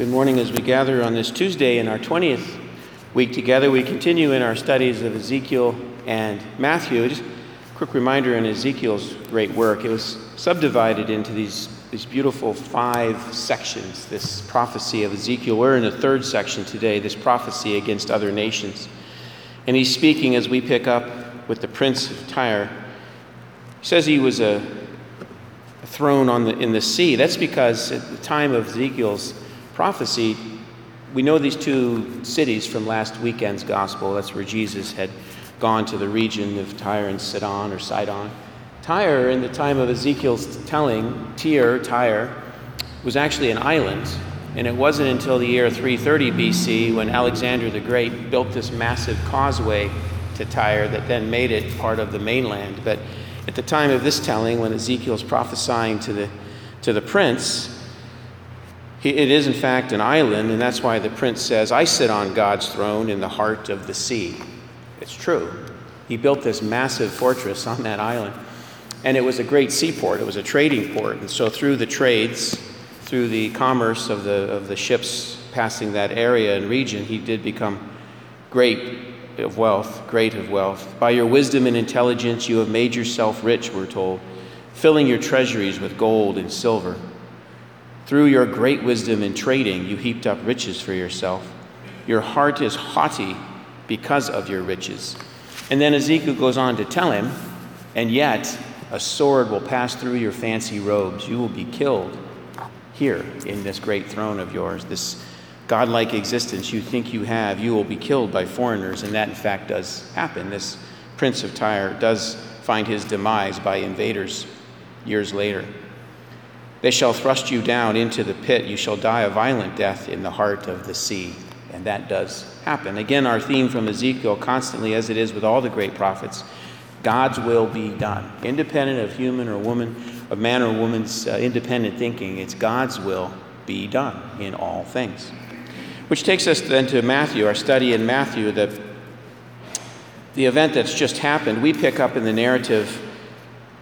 Good morning as we gather on this Tuesday in our 20th week together. We continue in our studies of Ezekiel and Matthew. Just a quick reminder in Ezekiel's great work, it was subdivided into these, these beautiful five sections, this prophecy of Ezekiel. We're in the third section today, this prophecy against other nations. And he's speaking as we pick up with the prince of Tyre. He says he was a, a throne on the, in the sea. That's because at the time of Ezekiel's prophecy, we know these two cities from last weekend's gospel. That's where Jesus had gone to the region of Tyre and Sidon or Sidon. Tyre, in the time of Ezekiel's telling, Tyre, Tyre, was actually an island. And it wasn't until the year 330 BC when Alexander the Great built this massive causeway to Tyre that then made it part of the mainland. But at the time of this telling, when Ezekiel's prophesying to the, to the prince, it is, in fact, an island, and that's why the prince says, I sit on God's throne in the heart of the sea. It's true. He built this massive fortress on that island, and it was a great seaport. It was a trading port. And so, through the trades, through the commerce of the, of the ships passing that area and region, he did become great of wealth, great of wealth. By your wisdom and intelligence, you have made yourself rich, we're told, filling your treasuries with gold and silver. Through your great wisdom in trading, you heaped up riches for yourself. Your heart is haughty because of your riches. And then Ezekiel goes on to tell him, and yet a sword will pass through your fancy robes. You will be killed here in this great throne of yours, this godlike existence you think you have. You will be killed by foreigners, and that in fact does happen. This prince of Tyre does find his demise by invaders years later. They shall thrust you down into the pit. You shall die a violent death in the heart of the sea. And that does happen. Again, our theme from Ezekiel, constantly as it is with all the great prophets, God's will be done. Independent of human or woman, of man or woman's uh, independent thinking, it's God's will be done in all things. Which takes us then to Matthew, our study in Matthew, the, the event that's just happened. We pick up in the narrative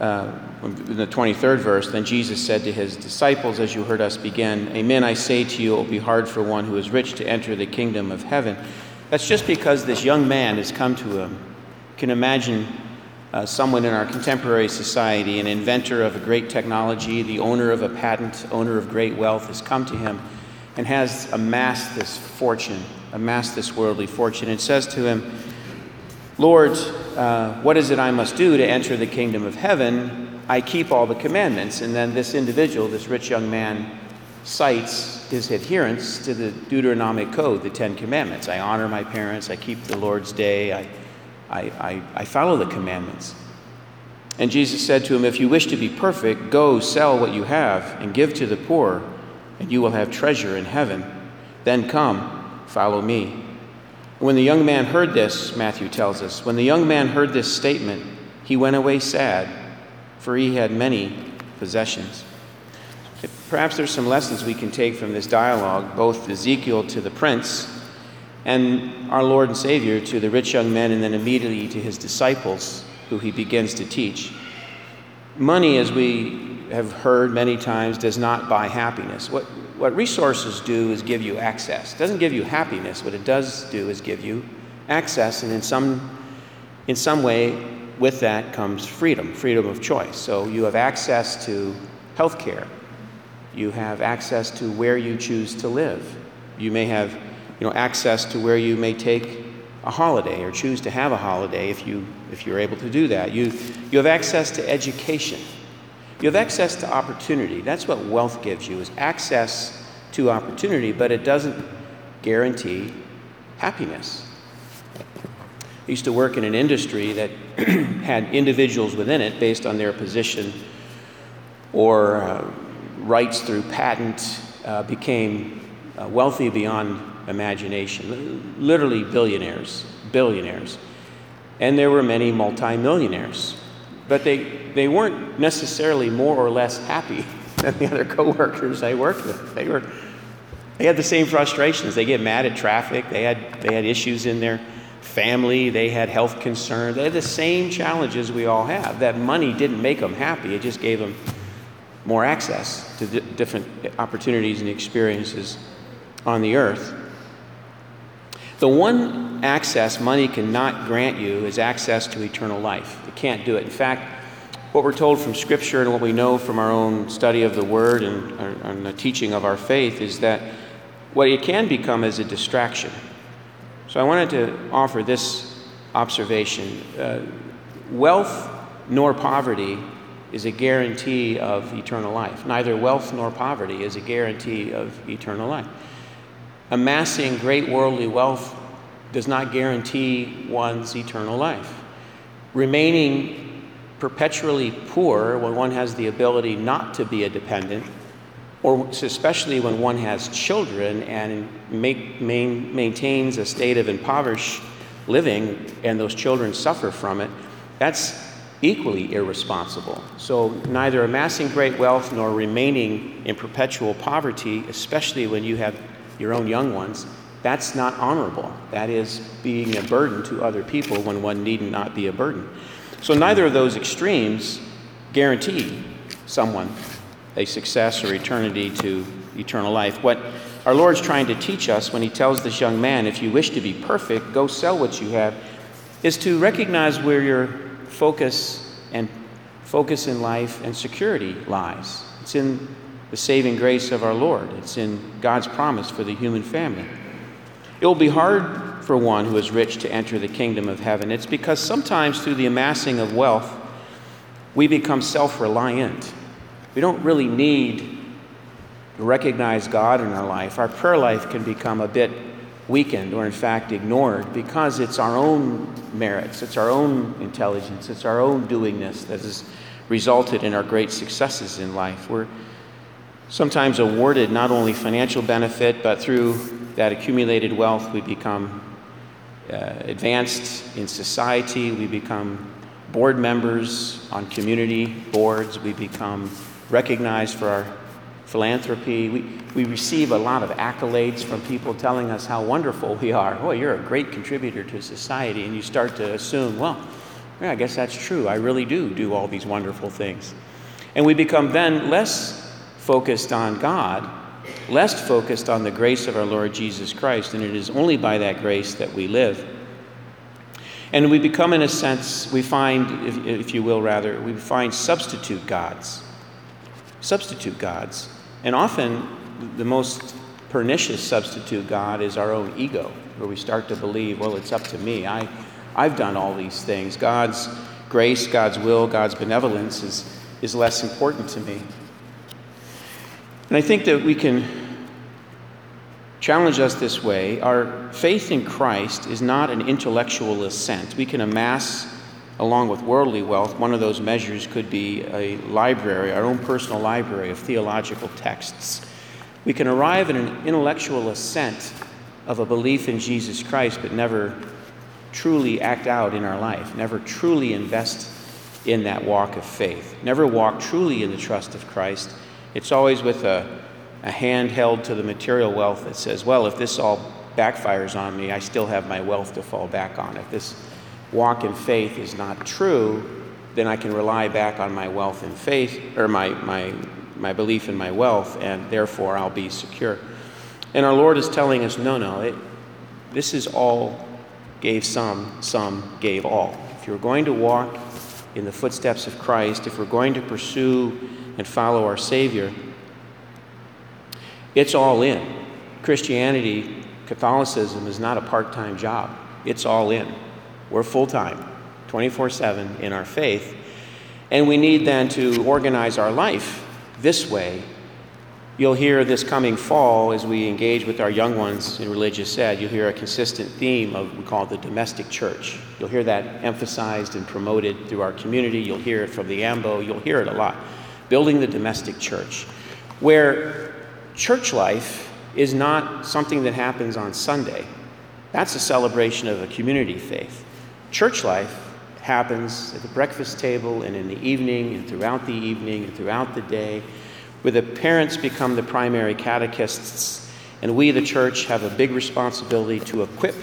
uh, in the 23rd verse, then Jesus said to his disciples, as you heard us begin, Amen, I say to you, it will be hard for one who is rich to enter the kingdom of heaven. That's just because this young man has come to him. You can imagine uh, someone in our contemporary society, an inventor of a great technology, the owner of a patent, owner of great wealth, has come to him and has amassed this fortune, amassed this worldly fortune, and says to him, Lord, uh, what is it I must do to enter the kingdom of heaven? I keep all the commandments. And then this individual, this rich young man, cites his adherence to the Deuteronomic Code, the Ten Commandments. I honor my parents, I keep the Lord's day, I, I, I, I follow the commandments. And Jesus said to him, If you wish to be perfect, go sell what you have and give to the poor, and you will have treasure in heaven. Then come, follow me. When the young man heard this, Matthew tells us, when the young man heard this statement, he went away sad for he had many possessions. Perhaps there's some lessons we can take from this dialogue, both Ezekiel to the prince and our Lord and Savior to the rich young man, and then immediately to his disciples who he begins to teach. Money, as we have heard many times, does not buy happiness. What, what resources do is give you access. It doesn't give you happiness. What it does do is give you access, and in some, in some way, with that comes freedom, freedom of choice. So you have access to health care. You have access to where you choose to live. You may have you know, access to where you may take a holiday or choose to have a holiday if, you, if you're able to do that. You, you have access to education. You have access to opportunity. That's what wealth gives you is access to opportunity, but it doesn't guarantee happiness. I used to work in an industry that had individuals within it based on their position or uh, rights through patent uh, became uh, wealthy beyond imagination, literally billionaires, billionaires. And there were many multimillionaires. But they, they weren't necessarily more or less happy than the other coworkers I worked with. They were they had the same frustrations. They get mad at traffic. They had they had issues in their family, they had health concerns. They had the same challenges we all have. That money didn't make them happy, it just gave them more access to different opportunities and experiences on the earth. The one access money cannot grant you is access to eternal life. It can't do it. In fact, what we're told from Scripture and what we know from our own study of the Word and, and the teaching of our faith is that what it can become is a distraction. So I wanted to offer this observation uh, wealth nor poverty is a guarantee of eternal life. Neither wealth nor poverty is a guarantee of eternal life. Amassing great worldly wealth does not guarantee one's eternal life. Remaining perpetually poor when one has the ability not to be a dependent, or especially when one has children and make, main, maintains a state of impoverished living and those children suffer from it, that's equally irresponsible. So, neither amassing great wealth nor remaining in perpetual poverty, especially when you have your own young ones, that's not honorable. That is being a burden to other people when one need not be a burden. So, neither of those extremes guarantee someone a success or eternity to eternal life. What our Lord's trying to teach us when He tells this young man, if you wish to be perfect, go sell what you have, is to recognize where your focus and focus in life and security lies. It's in the saving grace of our Lord, it's in God's promise for the human family. It will be hard for one who is rich to enter the kingdom of heaven. It's because sometimes through the amassing of wealth, we become self reliant. We don't really need to recognize God in our life. Our prayer life can become a bit weakened or, in fact, ignored because it's our own merits, it's our own intelligence, it's our own doingness that has resulted in our great successes in life. We're sometimes awarded not only financial benefit, but through that accumulated wealth, we become uh, advanced in society, we become board members on community boards, we become recognized for our philanthropy. We, we receive a lot of accolades from people telling us how wonderful we are. Oh, you're a great contributor to society. And you start to assume, well, yeah, I guess that's true. I really do do all these wonderful things. And we become then less focused on God, less focused on the grace of our Lord Jesus Christ. And it is only by that grace that we live. And we become, in a sense, we find, if, if you will, rather, we find substitute gods. Substitute gods and often, the most pernicious substitute God is our own ego, where we start to believe, well, it's up to me. I, I've done all these things. God's grace, God's will, God's benevolence is, is less important to me. And I think that we can challenge us this way. Our faith in Christ is not an intellectual assent. We can amass along with worldly wealth, one of those measures could be a library, our own personal library of theological texts. We can arrive at an intellectual assent of a belief in Jesus Christ, but never truly act out in our life, never truly invest in that walk of faith, never walk truly in the trust of Christ. It's always with a, a hand held to the material wealth that says, well, if this all backfires on me, I still have my wealth to fall back on. If this walk in faith is not true, then I can rely back on my wealth and faith, or my, my, my belief in my wealth, and therefore I'll be secure. And our Lord is telling us no, no, it, this is all gave some, some gave all. If you're going to walk in the footsteps of Christ, if we're going to pursue and follow our Savior, it's all in. Christianity, Catholicism is not a part time job, it's all in. We're full time, 24 7 in our faith. And we need then to organize our life this way. You'll hear this coming fall as we engage with our young ones in religious ed, you'll hear a consistent theme of we call the domestic church. You'll hear that emphasized and promoted through our community. You'll hear it from the AMBO. You'll hear it a lot. Building the domestic church, where church life is not something that happens on Sunday. That's a celebration of a community faith. Church life happens at the breakfast table and in the evening and throughout the evening and throughout the day, where the parents become the primary catechists, and we, the church, have a big responsibility to equip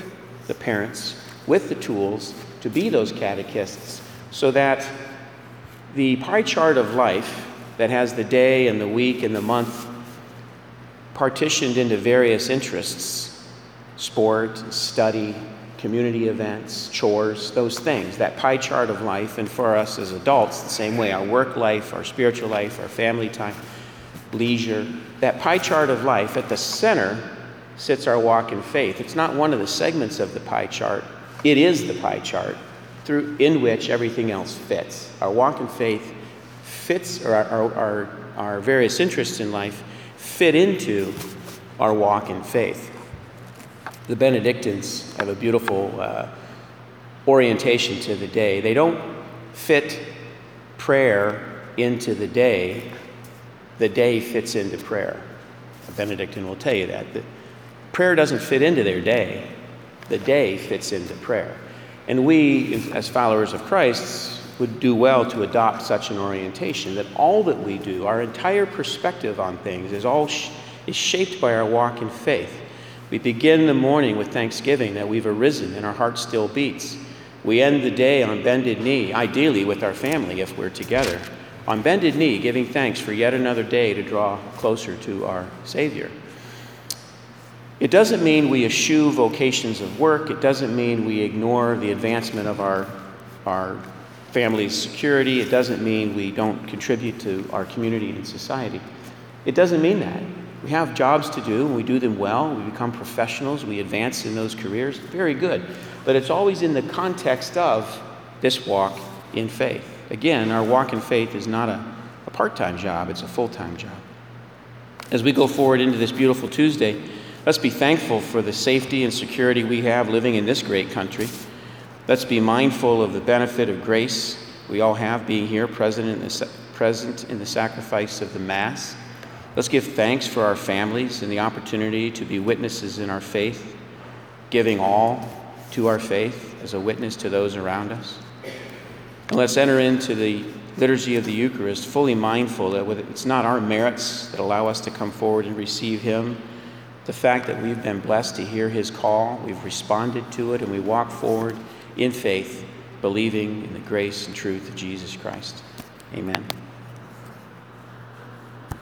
the parents with the tools to be those catechists so that the pie chart of life that has the day and the week and the month partitioned into various interests sport, study, community events, chores, those things, that pie chart of life. And for us as adults, the same way our work life, our spiritual life, our family time, leisure, that pie chart of life, at the center sits our walk in faith. It's not one of the segments of the pie chart, it is the pie chart through, in which everything else fits. Our walk in faith fits, or our, our, our, our various interests in life fit into our walk in faith. The Benedictines have a beautiful uh, orientation to the day. They don't fit prayer into the day, the day fits into prayer. A Benedictine will tell you that. that prayer doesn't fit into their day, the day fits into prayer. And we, as followers of Christ, would do well to adopt such an orientation that all that we do, our entire perspective on things, is all sh- is shaped by our walk in faith. We begin the morning with thanksgiving that we've arisen and our heart still beats. We end the day on bended knee, ideally with our family if we're together, on bended knee, giving thanks for yet another day to draw closer to our Savior. It doesn't mean we eschew vocations of work. It doesn't mean we ignore the advancement of our, our family's security. It doesn't mean we don't contribute to our community and society. It doesn't mean that. We have jobs to do, and we do them well. We become professionals. We advance in those careers. Very good. But it's always in the context of this walk in faith. Again, our walk in faith is not a, a part time job, it's a full time job. As we go forward into this beautiful Tuesday, Let's be thankful for the safety and security we have living in this great country. Let's be mindful of the benefit of grace we all have being here, present in the, present in the sacrifice of the Mass. Let's give thanks for our families and the opportunity to be witnesses in our faith, giving all to our faith as a witness to those around us. And let's enter into the liturgy of the Eucharist fully mindful that it's not our merits that allow us to come forward and receive Him the fact that we've been blessed to hear his call, we've responded to it, and we walk forward in faith, believing in the grace and truth of Jesus Christ. Amen.